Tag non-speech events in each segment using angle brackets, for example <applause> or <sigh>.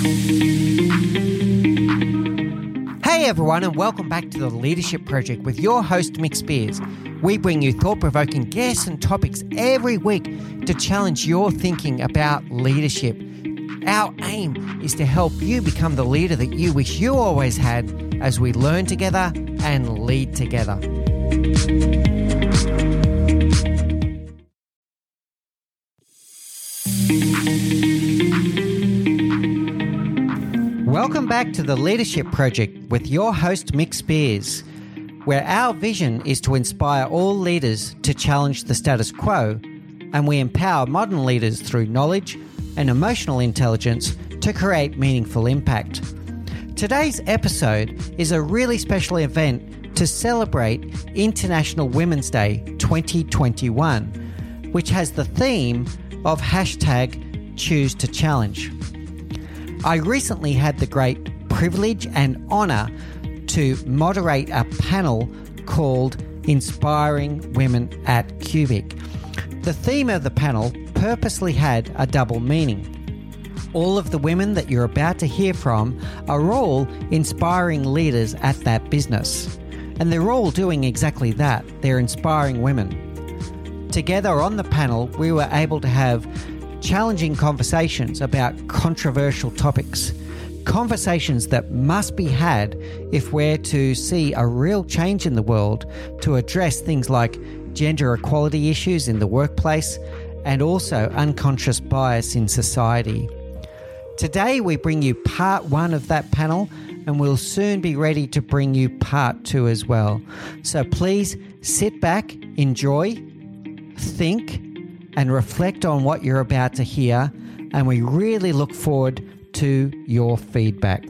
Hey everyone, and welcome back to the Leadership Project with your host, Mick Spiers. We bring you thought provoking guests and topics every week to challenge your thinking about leadership. Our aim is to help you become the leader that you wish you always had as we learn together and lead together. Back to the Leadership Project with your host, Mick Spiers, where our vision is to inspire all leaders to challenge the status quo, and we empower modern leaders through knowledge and emotional intelligence to create meaningful impact. Today's episode is a really special event to celebrate International Women's Day 2021, which has the theme of hashtag choose to challenge. I recently had the great privilege and honour to moderate a panel called Inspiring Women at Cubic. The theme of the panel purposely had a double meaning. All of the women that you're about to hear from are all inspiring leaders at that business. And they're all doing exactly that. They're inspiring women. Together on the panel, we were able to have challenging conversations about controversial topics. Conversations that must be had if we're to see a real change in the world to address things like gender equality issues in the workplace and also unconscious bias in society. Today, we bring you part one of that panel, and we'll soon be ready to bring you part two as well. So please sit back, enjoy, think, and reflect on what you're about to hear. And we really look forward to your feedback.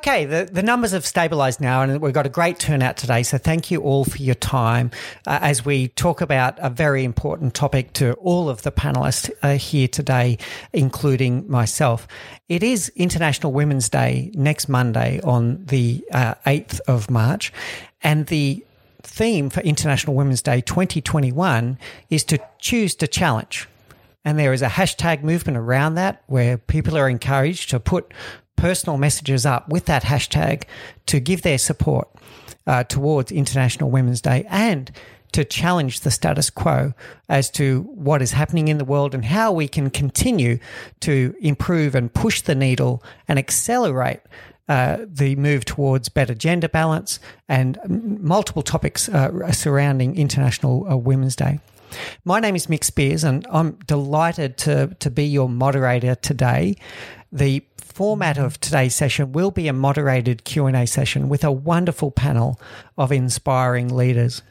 Okay, the, the numbers have stabilized now, and we've got a great turnout today. So, thank you all for your time uh, as we talk about a very important topic to all of the panelists uh, here today, including myself. It is International Women's Day next Monday on the uh, 8th of March, and the theme for International Women's Day 2021 is to choose to challenge. And there is a hashtag movement around that where people are encouraged to put personal messages up with that hashtag to give their support uh, towards International Women's Day and to challenge the status quo as to what is happening in the world and how we can continue to improve and push the needle and accelerate uh, the move towards better gender balance and multiple topics uh, surrounding International uh, Women's Day. My name is Mick Spiers, and I'm delighted to, to be your moderator today. The format of today's session will be a moderated Q&A session with a wonderful panel of inspiring leaders.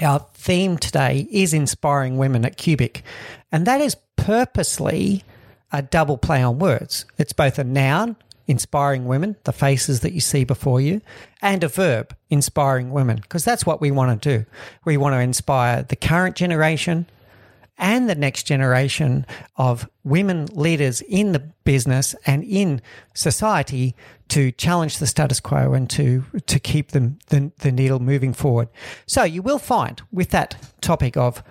Our theme today is inspiring women at Cubic, and that is purposely a double play on words. It's both a noun, inspiring women, the faces that you see before you, and a verb, inspiring women, because that's what we want to do. We want to inspire the current generation and the next generation of women leaders in the business and in society to challenge the status quo and to to keep them the, the needle moving forward. So you will find with that topic of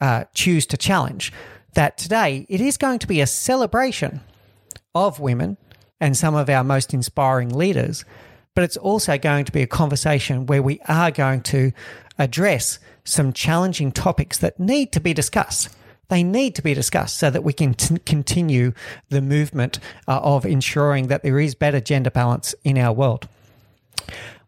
uh, choose to challenge that today it is going to be a celebration of women and some of our most inspiring leaders, but it's also going to be a conversation where we are going to address some challenging topics that need to be discussed. They need to be discussed so that we can t- continue the movement uh, of ensuring that there is better gender balance in our world.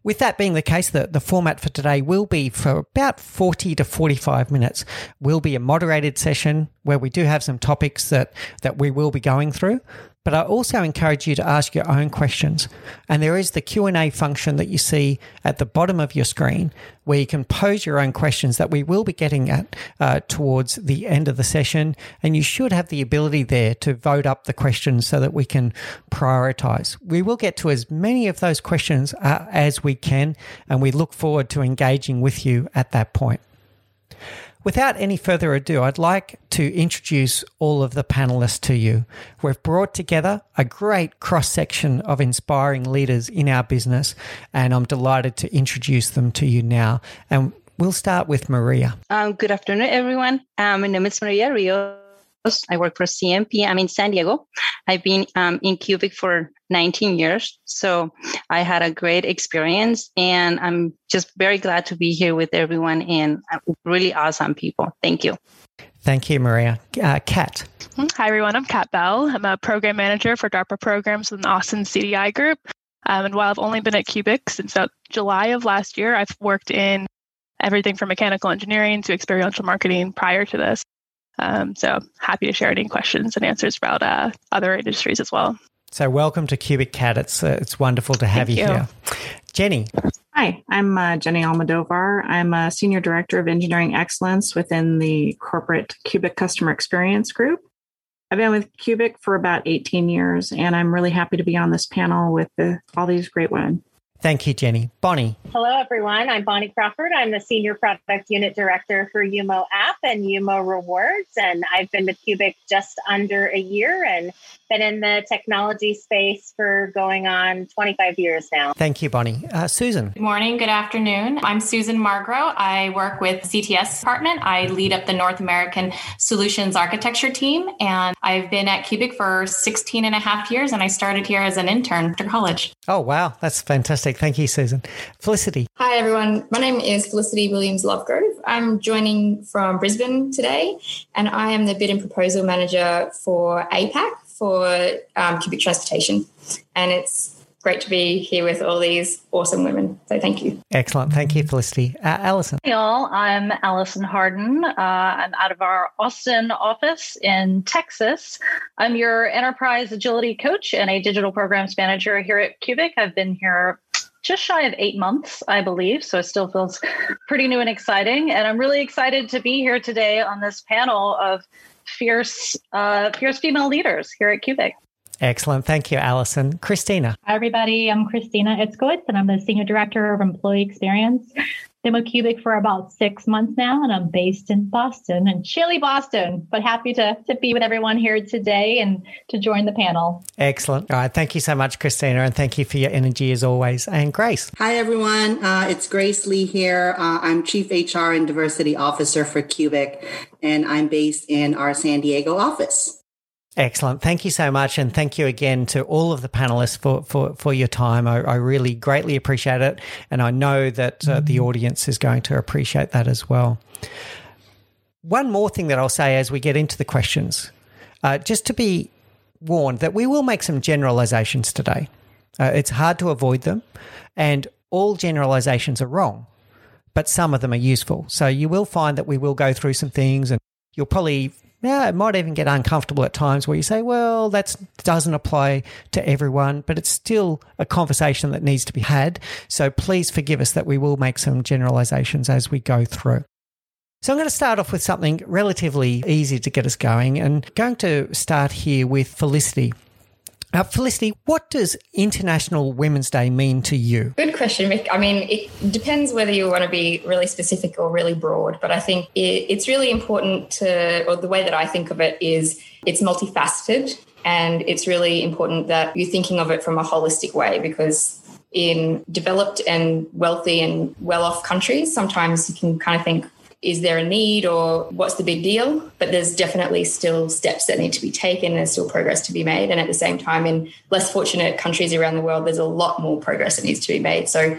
With that being the case, the, the format for today will be for about 40 to 45 minutes. Will be a moderated session where we do have some topics that, that we will be going through. But I also encourage you to ask your own questions. And there is the Q&A function that you see at the bottom of your screen where you can pose your own questions that we will be getting at uh, towards the end of the session. And you should have the ability there to vote up the questions so that we can prioritize. We will get to as many of those questions uh, as we can, and we look forward to engaging with you at that point. Without any further ado, I'd like to introduce all of the panelists to you. We've brought together a great cross section of inspiring leaders in our business, and I'm delighted to introduce them to you now. And we'll start with Maria. Um, good afternoon, everyone. Um, my name is Maria Rios. I work for CMP. I'm in San Diego. I've been um, in Cubic for 19 years. So I had a great experience and I'm just very glad to be here with everyone and uh, really awesome people. Thank you. Thank you, Maria. Uh, Kat. Hi, everyone. I'm Kat Bell. I'm a program manager for DARPA programs within Austin CDI Group. Um, and while I've only been at Cubic since about July of last year, I've worked in everything from mechanical engineering to experiential marketing prior to this. Um, so happy to share any questions and answers about uh, other industries as well. So welcome to Cubic Kat. It's uh, it's wonderful to have you, you, here, Genny. Hi, I'm uh, Genny Almodovar. I'm a senior director of engineering excellence within the corporate Cubic customer experience group. I've been with Cubic for about 18 years, and I'm really happy to be on this panel with the, all these great women. Thank you, Genny. Bonnie. Hello, everyone. I'm Bonnie Crawford. I'm the Senior Product Unit Director for UMO App and UMO Rewards. And I've been with Cubic just under a year and been in the technology space for going on 25 years now. Thank you, Bonnie. Uh, Susan. Good morning. Good afternoon. I'm Susan Margro. I work with CTS department. I lead up the North American Solutions Architecture team. And I've been at Cubic for 16 and a half years. And I started here as an intern after college. Oh, wow. That's fantastic. Thank you, Susan. Felicity. Hi, everyone. My name is Felicity Williams Lovegrove. I'm joining from Brisbane today, and I am the bid and proposal manager for APAC for um, Cubic Transportation. And it's great to be here with all these awesome women. So thank you. Excellent. Thank you, Felicity. Uh, Allison. Hey, all. I'm Allison Hardin. Uh, I'm out of our Austin office in Texas. I'm your enterprise agility coach and a digital programs manager here at Cubic. I've been here just shy of eight months, I believe. So it still feels pretty new and exciting. And I'm really excited to be here today on this panel of fierce, uh, fierce female leaders here at Cubic. Excellent. Thank you, Allison. Christina. Hi, everybody. I'm Christina Itzkovitz, and I'm the Senior Director of Employee Experience. Been with Cubic for about six months now, and I'm based in Boston and chilly Boston, but happy to, to be with everyone here today and to join the panel. Excellent. All right. Thank you so much, Christina, and thank you for your energy as always. And Grace. Hi, everyone. Uh, it's Grace Lee here. Uh, I'm Chief HR and Diversity Officer for Cubic, and I'm based in our San Diego office. Excellent. Thank you so much. And thank you again to all of the panelists for, for, for your time. I, I really greatly appreciate it. And I know that uh, the audience is going to appreciate that as well. One more thing that I'll say as we get into the questions, uh, just to be warned that we will make some generalizations today. Uh, it's hard to avoid them, and all generalizations are wrong, but some of them are useful. So you will find that we will go through some things and you'll probably yeah, it might even get uncomfortable at times where you say, well, that doesn't apply to everyone, but it's still a conversation that needs to be had. So please forgive us that we will make some generalizations as we go through. So I'm going to start off with something relatively easy to get us going and going to start here with Felicity. Uh, Felicity, what does International Women's Day mean to you? Good question, Mick. I mean, it depends whether you want to be really specific or really broad, but I think it, it's really important to, or the way that I think of it is it's multifaceted and it's really important that you're thinking of it from a holistic way because in developed and wealthy and well off countries, sometimes you can kind of think, is there a need or what's the big deal? But there's definitely still steps that need to be taken and there's still progress to be made. And at the same time, in less fortunate countries around the world, there's a lot more progress that needs to be made. So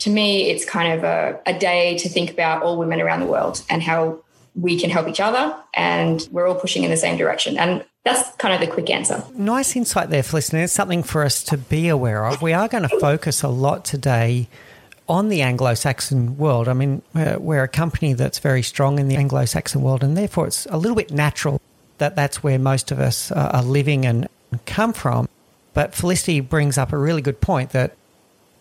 to me, it's kind of a, a day to think about all women around the world and how we can help each other and we're all pushing in the same direction. And that's kind of the quick answer. Nice insight there, Felicity. It's something for us to be aware of. We are going to focus a lot today on the Anglo Saxon world. I mean, we're a company that's very strong in the Anglo Saxon world, and therefore it's a little bit natural that that's where most of us are living and come from. But Felicity brings up a really good point that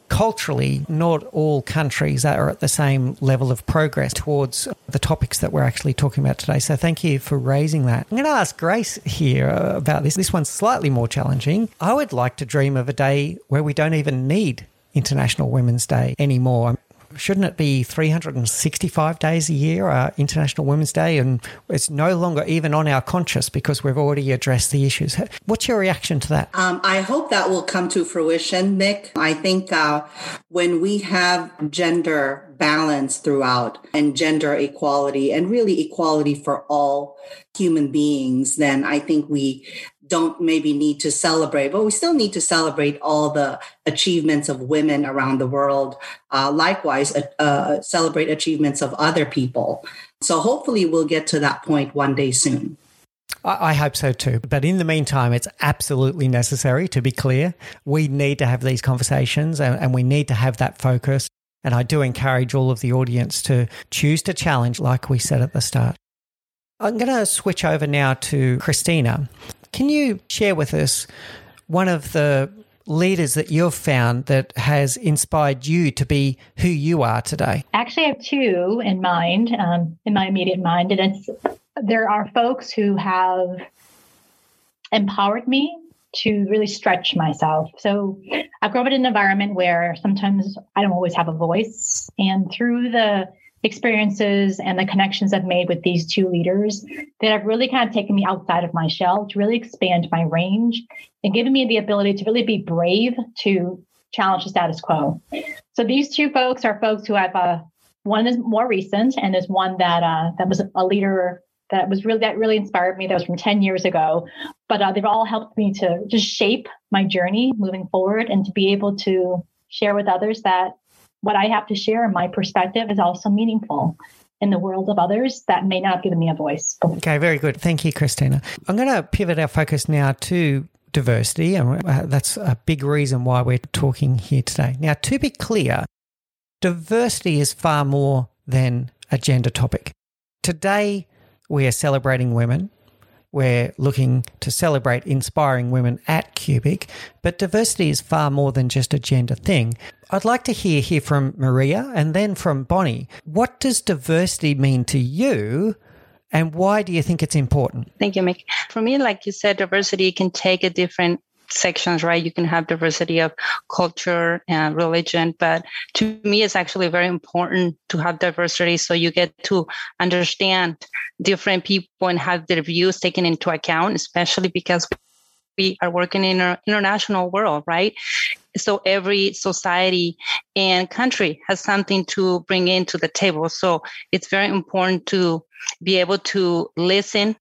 culturally, not all countries are at the same level of progress towards the topics that we're actually talking about today. So thank you for raising that. I'm going to ask Grace here uh, about this. This one's slightly more challenging. I would like to dream of a day where we don't even need International Women's Day anymore. shouldn't it be 365 days a year, uh, International Women's Day? And it's no longer even on our conscious because we've already addressed the issues. What's your reaction to that? Um, I hope that will come to fruition, Mick. I think uh, when we have gender balance throughout and gender equality and really equality for all human beings, then I think we don't maybe need to celebrate, but we still need to celebrate all the achievements of women around the world. Uh, likewise, uh, uh, celebrate achievements of other people. So hopefully, we'll get to that point one day soon. I hope so too. But in the meantime, it's absolutely necessary to be clear. We need to have these conversations and, and, we need to have that focus. And I do encourage all of the audience to choose to challenge, like we said at the start. I'm going to switch over now to Christina. Can you share with us one of the leaders that you've found that has inspired you to be who you are today? Actually, I have two in mind, um, in my immediate mind, and it's there are folks who have empowered me to really stretch myself. So I grew up in an environment where sometimes I don't always have a voice, and through the experiences and the connections I've made with these two leaders that have really kind of taken me outside of my shell to really expand my range and given me the ability to really be brave to challenge the status quo. So these two folks are folks who have uh, one is more recent and is one that uh, that was a leader that was really that really inspired me. That was from ten years ago, but uh, they've all helped me to just shape my journey moving forward and to be able to share with others that what I have to share in my perspective is also meaningful in the world of others that may not have given me a voice. Okay, very good. Thank you, Christina. I'm going to pivot our focus now to diversity, and uh, that's a big reason why we're talking here today. Now, to be clear, diversity is far more than a gender topic. Today, we are celebrating women. We're looking to celebrate inspiring women at Cubic, but diversity is far more than just a gender thing. I'd like to hear here from Maria and then from Bonnie. What does diversity mean to you? And why do you think it's important? Thank you, Mick. For me, like you said, diversity can take a different sections, right? You can have diversity of culture and religion, but to me, it's actually very important to have diversity so you get to understand different people and have their views taken into account, especially because we are working in an international world, right? So every society and country has something to bring into the table. So it's very important to be able to listen,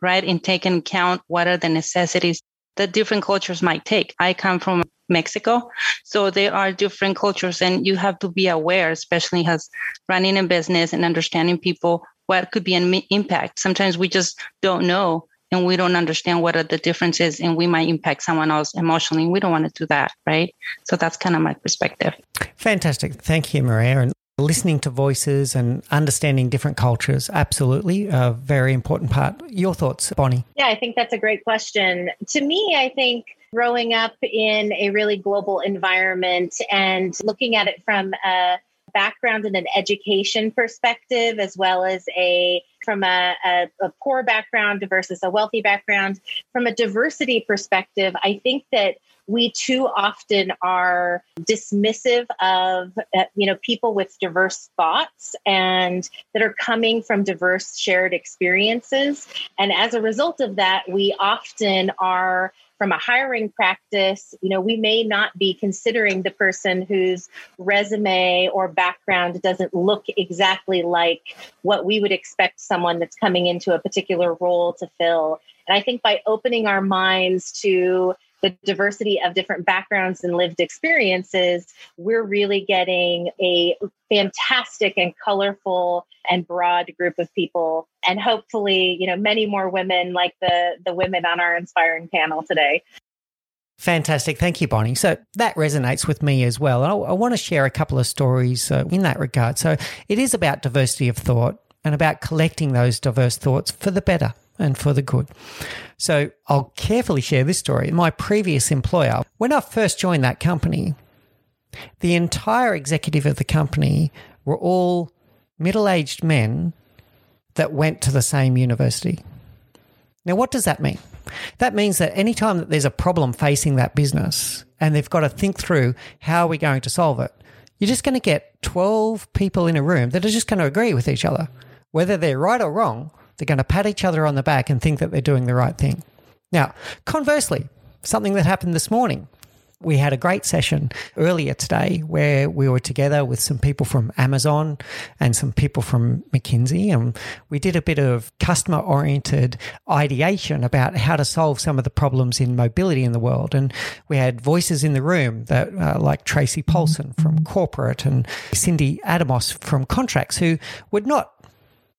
right, and take into account what are the necessities that different cultures might take. I come from Mexico, so there are different cultures, and you have to be aware, especially as running a business and understanding people, what could be an impact. Sometimes we just don't know and we don't understand what are the differences and we might impact someone else emotionally. We don't want to do that, right? So that's kind of my perspective. Fantastic. Thank you, Maria. And listening to voices and understanding different cultures, absolutely a very important part. Your thoughts, Bonnie? Yeah, I think that's a great question. To me, I think growing up in a really global environment and looking at it from a background and an education perspective as well as a from a, a, a, poor background versus a wealthy background from a diversity perspective i think that we too often are dismissive of uh, you know people with diverse thoughts and that are coming from diverse shared experiences and as a result of that we often are from a hiring practice, you know, we may not be considering the person whose resume or background doesn't look exactly like what we would expect someone that's coming into a particular role to fill. And I think by opening our minds to the diversity of different backgrounds and lived experiences, we're really getting a fantastic and colorful and broad group of people and hopefully, you know, many more women like the the women on our inspiring panel today. Fantastic. Thank you, Bonnie. So that resonates with me as well. And I, I want to share a couple of stories uh, in that regard. So it is about diversity of thought and about collecting those diverse thoughts for the better and for the good. So I'll carefully share this story. My previous employer, when I first joined that company, the entire executive of the company were all middle aged men that went to the same university. Now, what does that mean? That means that anytime that there's a problem facing that business and they've got to think through how are we going to solve it, you're just going to get 12 people in a room that are just going to agree with each other. Whether they're right or wrong, they're going to pat each other on the back and think that they're doing the right thing. Now, conversely, something that happened this morning we had a great session earlier today where we were together with some people from Amazon and some people from McKinsey, and we did a bit of customer oriented ideation about how to solve some of the problems in mobility in the world. And we had voices in the room that, uh, like Tracy Paulson from corporate and Cindy Adamos from contracts, who would not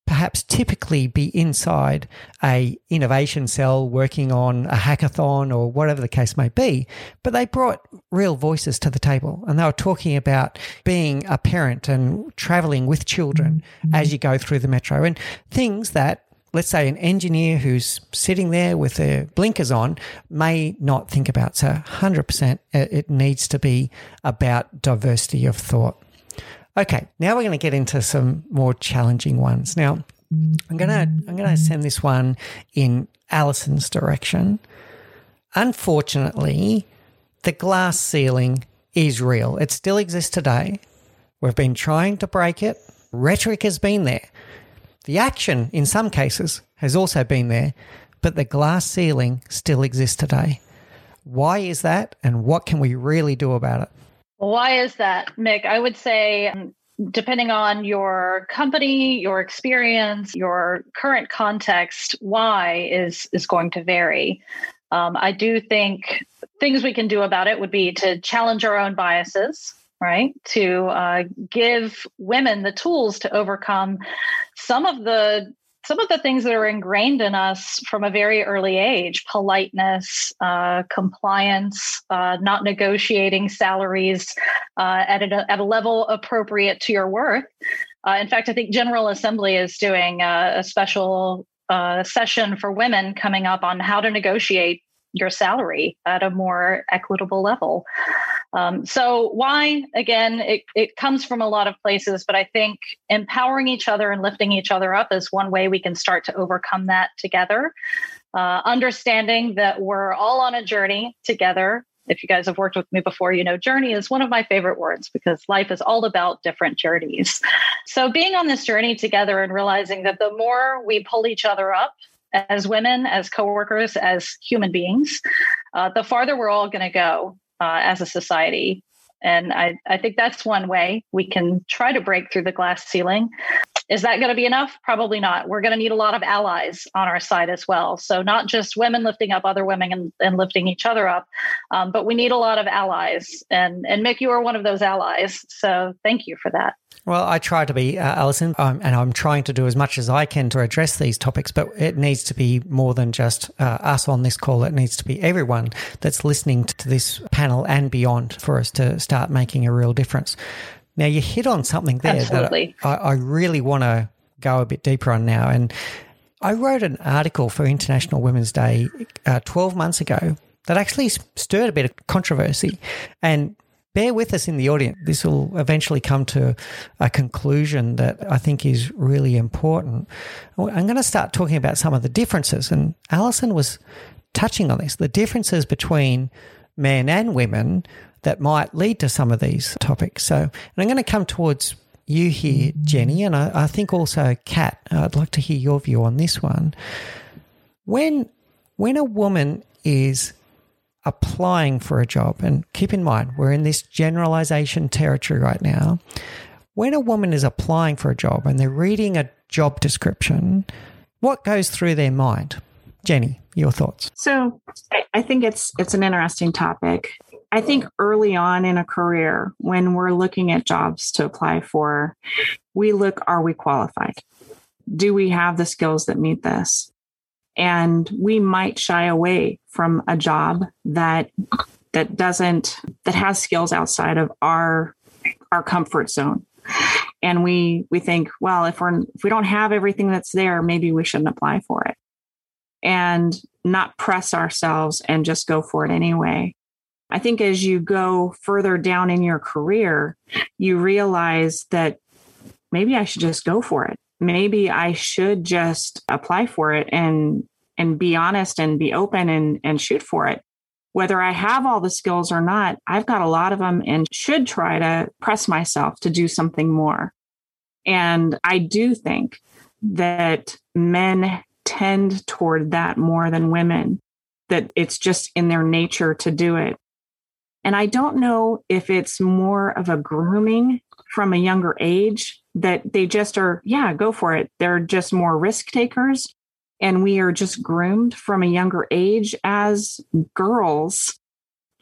perhaps typically be inside a innovation cell working on a hackathon or whatever the case may be but they brought real voices to the table and they were talking about being a parent and traveling with children mm-hmm. as you go through the metro. And things that let's say an engineer who's sitting there with their blinkers on may not think about. So 100% it needs to be about diversity of thought Okay, now we're going to get into some more challenging ones. Now, I'm going to I'm going to send this one in Allison's direction. Unfortunately, the glass ceiling is real. It still exists today. We've been trying to break it. Rhetoric has been there. The action, in some cases, has also been there, but the glass ceiling still exists today. Why is that, and what can we really do about it? Why is that, Mick? I would say, depending on your company, your experience, your current context, why is is going to vary. Um, I do think things we can do about it would be to challenge our own biases, right? To uh, give women the tools to overcome some of the some of the things that are ingrained in us from a very early age politeness, uh, compliance, uh, not negotiating salaries uh, at, a, at a level appropriate to your worth. Uh, in fact, I think General Assembly is doing a, a special uh, session for women coming up on how to negotiate your salary at a more equitable level. Um, so why again it, it comes from a lot of places but i think empowering each other and lifting each other up is one way we can start to overcome that together. Uh, understanding that we're all on a journey together. If you guys have worked with me before you know journey is one of my favorite words because life is all about different journeys. So being on this journey together and realizing that the more we pull each other up as women, as coworkers, as human beings, uh, the farther we're all going to go uh, as a society. And I, I think that's one way we can try to break through the glass ceiling. Is that going to be enough? Probably not. We're going to need a lot of allies on our side as well. So, not just women lifting up other women and, and lifting each other up, um, but we need a lot of allies. And, and Mick, you are one of those allies. So, thank you for that. Well, I try to be, uh, Allison, um, and I'm trying to do as much as I can to address these topics, but it needs to be more than just uh, us on this call. It needs to be everyone that's listening to this panel and beyond for us to start making a real difference. Now, you hit on something there Absolutely. that I, I really want to go a bit deeper on now. And I wrote an article for International Women's Day uh, 12 months ago that actually stirred a bit of controversy. And bear with us in the audience. This will eventually come to a conclusion that I think is really important. I'm going to start talking about some of the differences. And Allison was touching on this the differences between men and women that might lead to some of these topics. So, and I'm going to come towards you here, Genny, and I, I think also Kat. I'd like to hear your view on this one. When when a woman is applying for a job, and keep in mind, we're in this generalization territory right now. When a woman is applying for a job and they're reading a job description, what goes through their mind? Genny, your thoughts. So I think it's it's an interesting topic. I think early on in a career, when we're looking at jobs to apply for, we look are we qualified? Do we have the skills that meet this? and we might shy away from a job that that doesn't that has skills outside of our our comfort zone and we we think well if we're if we don't have everything that's there maybe we shouldn't apply for it and not press ourselves and just go for it anyway i think as you go further down in your career you realize that maybe i should just go for it maybe I should just apply for it and and be honest and be open and and shoot for it whether I have all the skills or not, I've got a lot of them and should try to press myself to do something more. And I do think that men tend toward that more than women, that it's just in their nature to do it. And I don't know if it's more of a grooming from a younger age that they just are, yeah, go for it. They're just more risk takers. And we are just groomed from a younger age as girls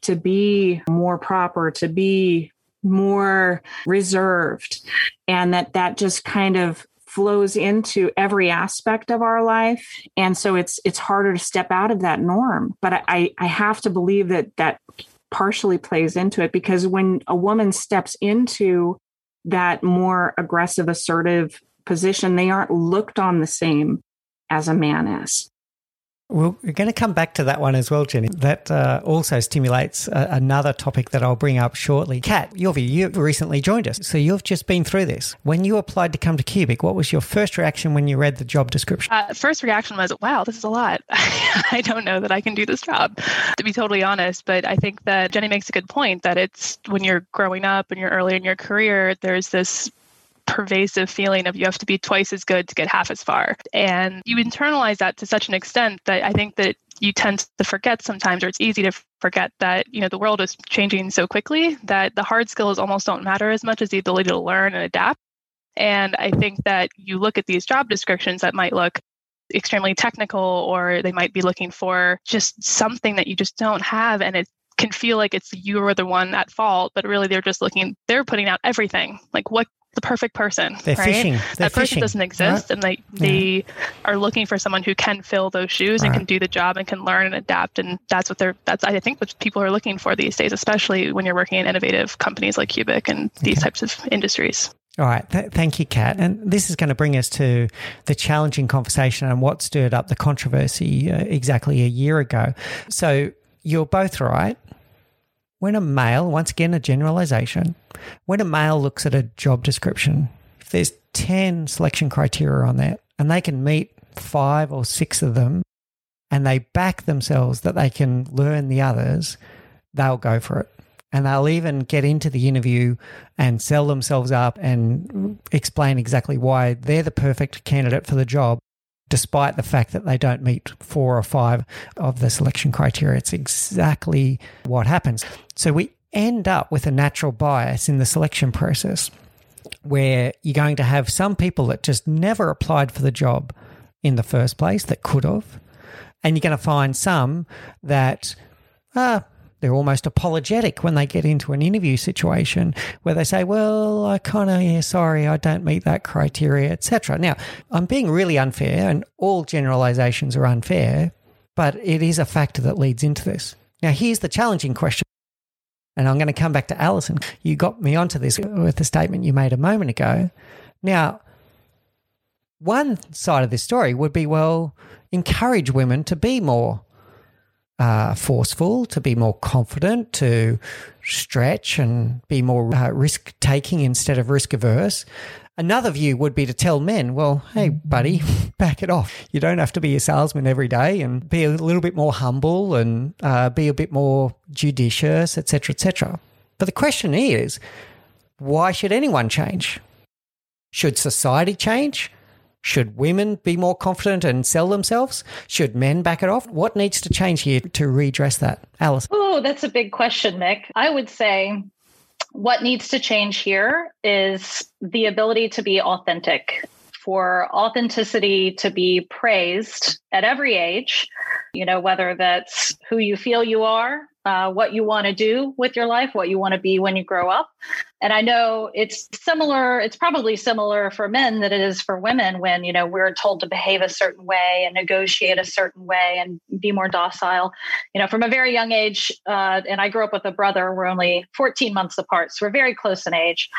to be more proper, to be more reserved. And that that just kind of flows into every aspect of our life and so it's it's harder to step out of that norm but i i have to believe that that partially plays into it because when a woman steps into that more aggressive, assertive position, they aren't looked on the same as a man is. We're going to come back to that one as well, Genny. That uh, also stimulates uh, another topic that I'll bring up shortly. Kat, you've recently joined us, so you've just been through this. When you applied to come to Cubic, what was your first reaction when you read the job description? Uh, first reaction was, wow, this is a lot. <laughs> I don't know that I can do this job, to be totally honest. But I think that Genny makes a good point that it's when you're growing up and you're early in your career, there's this pervasive feeling of you have to be twice as good to get half as far. And you internalize that to such an extent that I think that you tend to forget sometimes, or it's easy to forget that, you know, the world is changing so quickly that the hard skills almost don't matter as much as the ability to learn and adapt. And I think that you look at these job descriptions that might look extremely technical, or they might be looking for just something that you just don't have. And it can feel like it's you are the one at fault, but really they're just looking, they're putting out everything. Like, what the perfect person. They're right? fishing. They're that person fishing, doesn't exist, right? and they they yeah. are looking for someone who can fill those shoes right. and can do the job and can learn and adapt. And that's what they're. That's I think what people are looking for these days, especially when you're working in innovative companies like Cubic and these okay. types of industries. All right. Th- thank you, Kat. And this is going to bring us to the challenging conversation and what stirred up the controversy uh, exactly a year ago. So you're both right when a male, once again, a generalization, when a male looks at a job description, if there's 10 selection criteria on that and they can meet five or six of them and they back themselves that they can learn the others, they'll go for it. And they'll even get into the interview and sell themselves up and explain exactly why they're the perfect candidate for the job despite the fact that they don't meet four or five of the selection criteria. It's exactly what happens. So we end up with a natural bias in the selection process where you're going to have some people that just never applied for the job in the first place that could have. And you're going to find some that, ah, they're almost apologetic when they get into an interview situation where they say, "Well, I kind of yeah, sorry, I don't meet that criteria, etc." Now, I'm being really unfair, and all generalizations are unfair, but it is a factor that leads into this. Now, here's the challenging question. And I'm going to come back to Allison. You got me onto this with the statement you made a moment ago. Now, one side of this story would be well, encourage women to be more uh, forceful, to be more confident, to stretch and be more uh, risk taking instead of risk averse. Another view would be to tell men, well, hey, buddy, <laughs> back it off. You don't have to be a salesman every day and be a little bit more humble and uh, be a bit more judicious, etc., etc. But the question is, why should anyone change? Should society change? Should women be more confident and sell themselves? Should men back it off? What needs to change here to redress that? Alice? Oh, that's a big question, Mick. I would say what needs to change here is the ability to be authentic, for authenticity to be praised at every age, you know, whether that's who you feel you are uh, what you want to do with your life, what you want to be when you grow up. And I know it's similar, it's probably similar for men that it is for women when, you know, we're told to behave a certain way and negotiate a certain way and be more docile. You know, from a very young age, uh, and I grew up with a brother, we're only 14 months apart, so we're very close in age.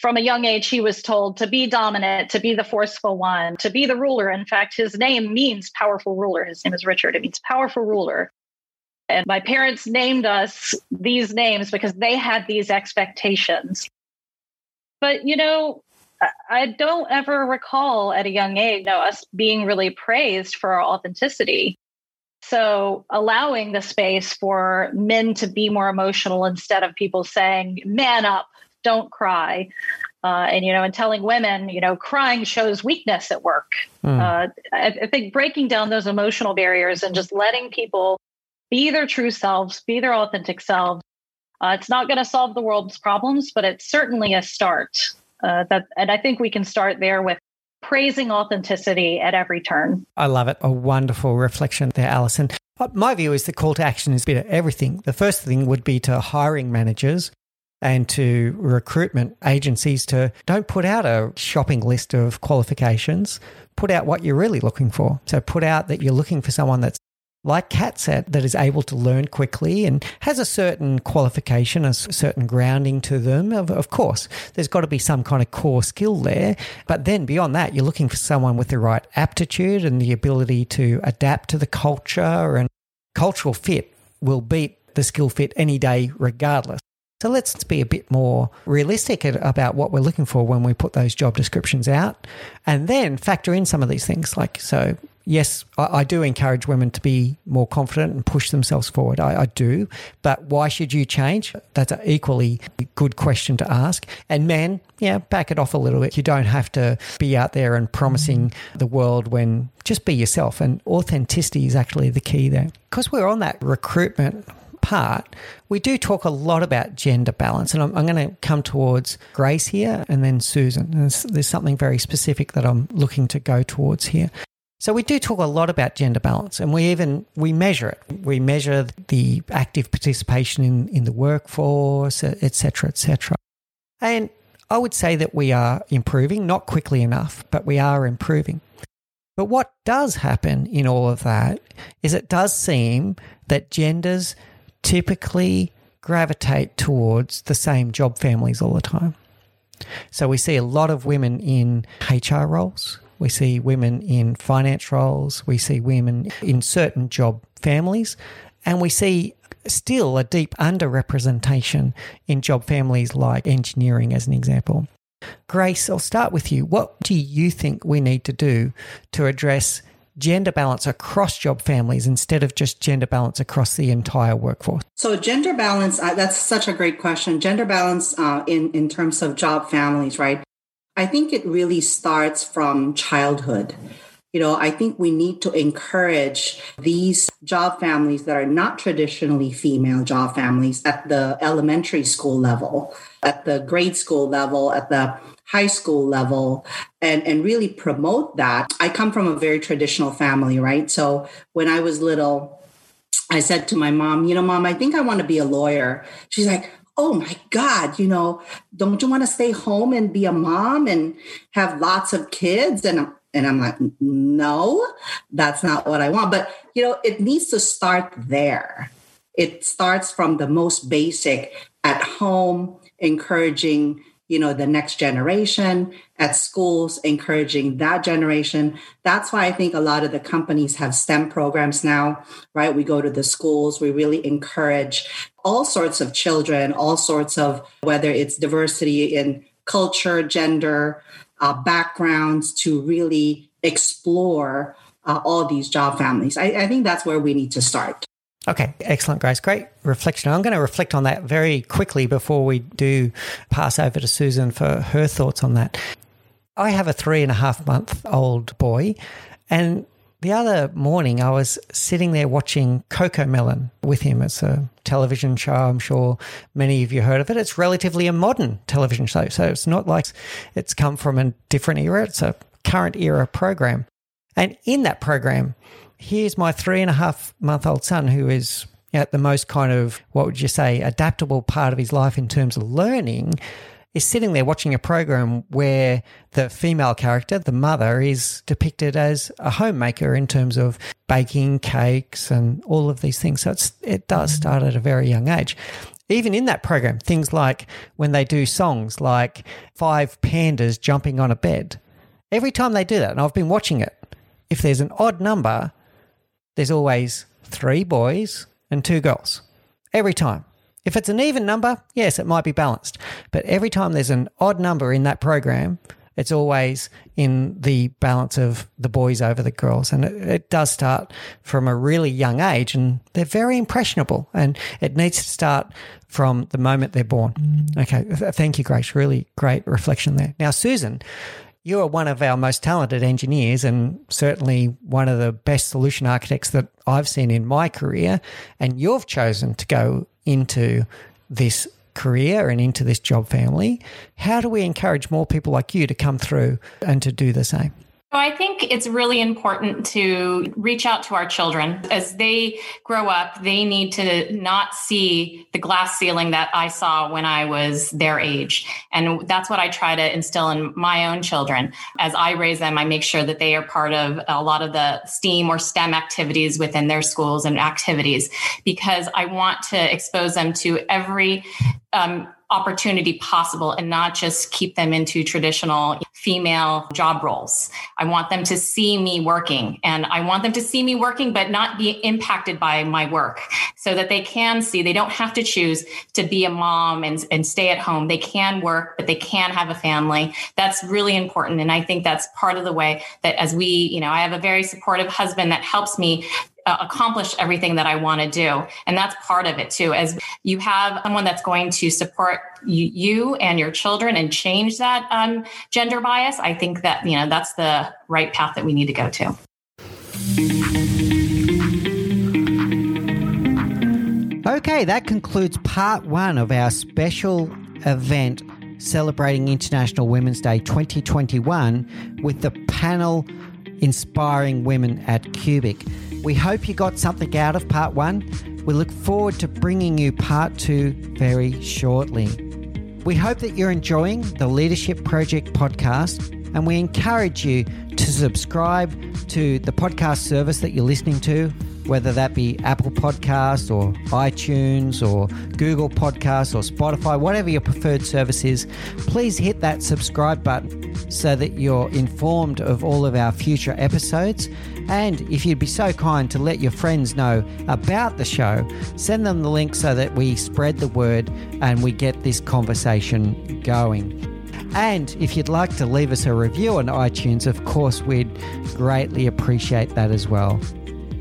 From a young age, he was told to be dominant, to be the forceful one, to be the ruler. In fact, his name means powerful ruler. His name is Richard. It means powerful ruler. And my parents named us these names because they had these expectations. But, you know, I don't ever recall at a young age you know, us being really praised for our authenticity. So, allowing the space for men to be more emotional instead of people saying, man up, don't cry. Uh, and, you know, and telling women, you know, crying shows weakness at work. Mm. Uh, I, I think breaking down those emotional barriers and just letting people be their true selves, be their authentic selves. Uh, it's not going to solve the world's problems, but it's certainly a start. Uh, that, and I think we can start there with praising authenticity at every turn. I love it. A wonderful reflection there, Allison. Uh, my view is the call to action is a bit of everything. The first thing would be to hiring managers and to recruitment agencies to don't put out a shopping list of qualifications. Put out what you're really looking for. So put out that you're looking for someone that's like Kat said, that is able to learn quickly and has a certain qualification, a certain grounding to them. Of, of course, there's got to be some kind of core skill there. But then beyond that, you're looking for someone with the right aptitude and the ability to adapt to the culture and cultural fit will beat the skill fit any day, regardless. So let's be a bit more realistic about what we're looking for when we put those job descriptions out and then factor in some of these things. Like, so yes, I, I do encourage women to be more confident and push themselves forward. I, I do. But why should you change? That's an equally good question to ask. And men, yeah, back it off a little bit. You don't have to be out there and promising mm-hmm. the world when just be yourself. And authenticity is actually the key there. Because we're on that recruitment part, we do talk a lot about gender balance. And I'm, I'm going to come towards Grace here and then Susan. There's, there's something very specific that I'm looking to go towards here. So we do talk a lot about gender balance and we even we measure it. We measure the active participation in, in the workforce, etc., etc. And I would say that we are improving, not quickly enough, but we are improving. But what does happen in all of that is it does seem that genders typically gravitate towards the same job families all the time. So we see a lot of women in HR roles. We see women in finance roles. We see women in certain job families. And we see still a deep underrepresentation in job families like engineering, as an example. Grace, I'll start with you. What do you think we need to do to address gender balance across job families instead of just gender balance across the entire workforce? So, gender balance, uh, that's such a great question. Gender balance uh, in, in terms of job families, right? I think it really starts from childhood. You know, I think we need to encourage these job families that are not traditionally female job families at the elementary school level, at the grade school level, at the high school level and, and really promote that. I come from a very traditional family, right? So when I was little, I said to my mom, you know, mom, I think I want to be a lawyer. She's like, oh my God, you know, don't you want to stay home and be a mom and have lots of kids? And, and I'm like, no, that's not what I want. But, you know, it needs to start there. It starts from the most basic at home, encouraging you know the next generation at schools encouraging that generation that's why i think a lot of the companies have stem programs now right we go to the schools we really encourage all sorts of children all sorts of whether it's diversity in culture gender uh, backgrounds to really explore uh, all these job families I, I think that's where we need to start Okay, excellent, Grace. Great reflection. I'm going to reflect on that very quickly before we do pass over to Susan for her thoughts on that. I have a three and a half month old boy, and the other morning I was sitting there watching CoComelon with him. It's a television show. I'm sure many of you heard of it. It's relatively a modern television show, so it's not like it's come from a different era. It's a current era program. And in that program, here's my three and a half month old son who is at the most kind of, what would you say, adaptable part of his life in terms of learning, is sitting there watching a program where the female character, the mother, is depicted as a homemaker in terms of baking cakes and all of these things. So it does mm-hmm. start at a very young age. Even in that program, things like when they do songs like Five Pandas Jumping on a Bed, every time they do that, and I've been watching it, if there's an odd number, there's always three boys and two girls. Every time. If it's an even number, yes, it might be balanced. But every time there's an odd number in that program, it's always in the balance of the boys over the girls. And it, it, does start from a really young age, and they're very impressionable. And it needs to start from the moment they're born. Okay. Thank you, Grace. Really great reflection there. Now, Susan, you are one of our most talented engineers and certainly one of the best solution architects that I've seen in my career. And you've chosen to go into this career and into this job family. How do we encourage more people like you to come through and to do the same? So I think it's really important to reach out to our children as they grow up. They need to not see the glass ceiling that I saw when I was their age. And that's what I try to instill in my own children. As I raise them, I make sure that they are part of a lot of the STEAM or STEM activities within their schools and activities because I want to expose them to every um, opportunity possible and not just keep them into traditional female job roles. I want them to see me working and I want them to see me working, but not be impacted by my work so that they can see they don't have to choose to be a mom and, and stay at home. They can work, but they can have a family. That's really important. And I think that's part of the way that as we, you know, I have a very supportive husband that helps me uh, accomplish everything that I want to do. And that's part of it too. As you have someone that's going to support you, you and your children and change that um, gender bias, I think that, you know, that's the right path that we need to go to. Okay, that concludes part one of our special event celebrating International Women's Day 2021 with the panel Inspiring Women at Cubic. We hope you got something out of part one. We look forward to bringing you part two very shortly. We hope that you're enjoying the Leadership Project podcast, and we encourage you to subscribe to the podcast service that you're listening to whether that be Apple Podcasts or iTunes or Google Podcasts or Spotify, whatever your preferred service is, please hit that subscribe button so that you're informed of all of our future episodes. And if you'd be so kind to let your friends know about the show, send them the link so that we spread the word and we get this conversation going. And if you'd like to leave us a review on iTunes, of course, we'd greatly appreciate that as well.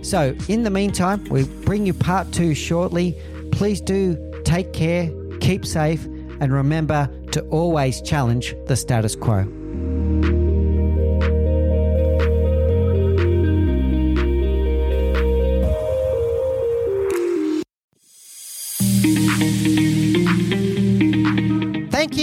So, in the meantime, we bring you part two shortly. Please do take care, keep safe, and remember to always challenge the status quo.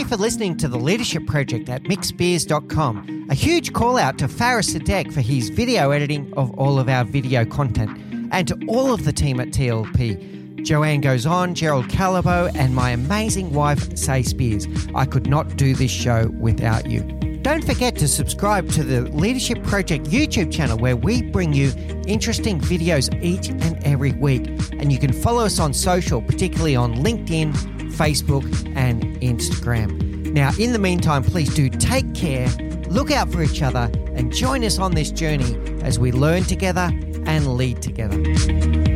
For listening to the Leadership Project at mickspiers.com. A huge call out to Faris Sadek for his video editing of all of our video content, and to all of the team at TLP. Joanne goes on, Gerald Calabo, and my amazing wife, Say Spiers. I could not do this show without you. Don't forget to subscribe to the Leadership Project YouTube channel where we bring you interesting videos each and every week. And you can follow us on social, particularly on LinkedIn, Facebook, and Instagram. Now, in the meantime, please do take care, look out for each other, and join us on this journey as we learn together and lead together.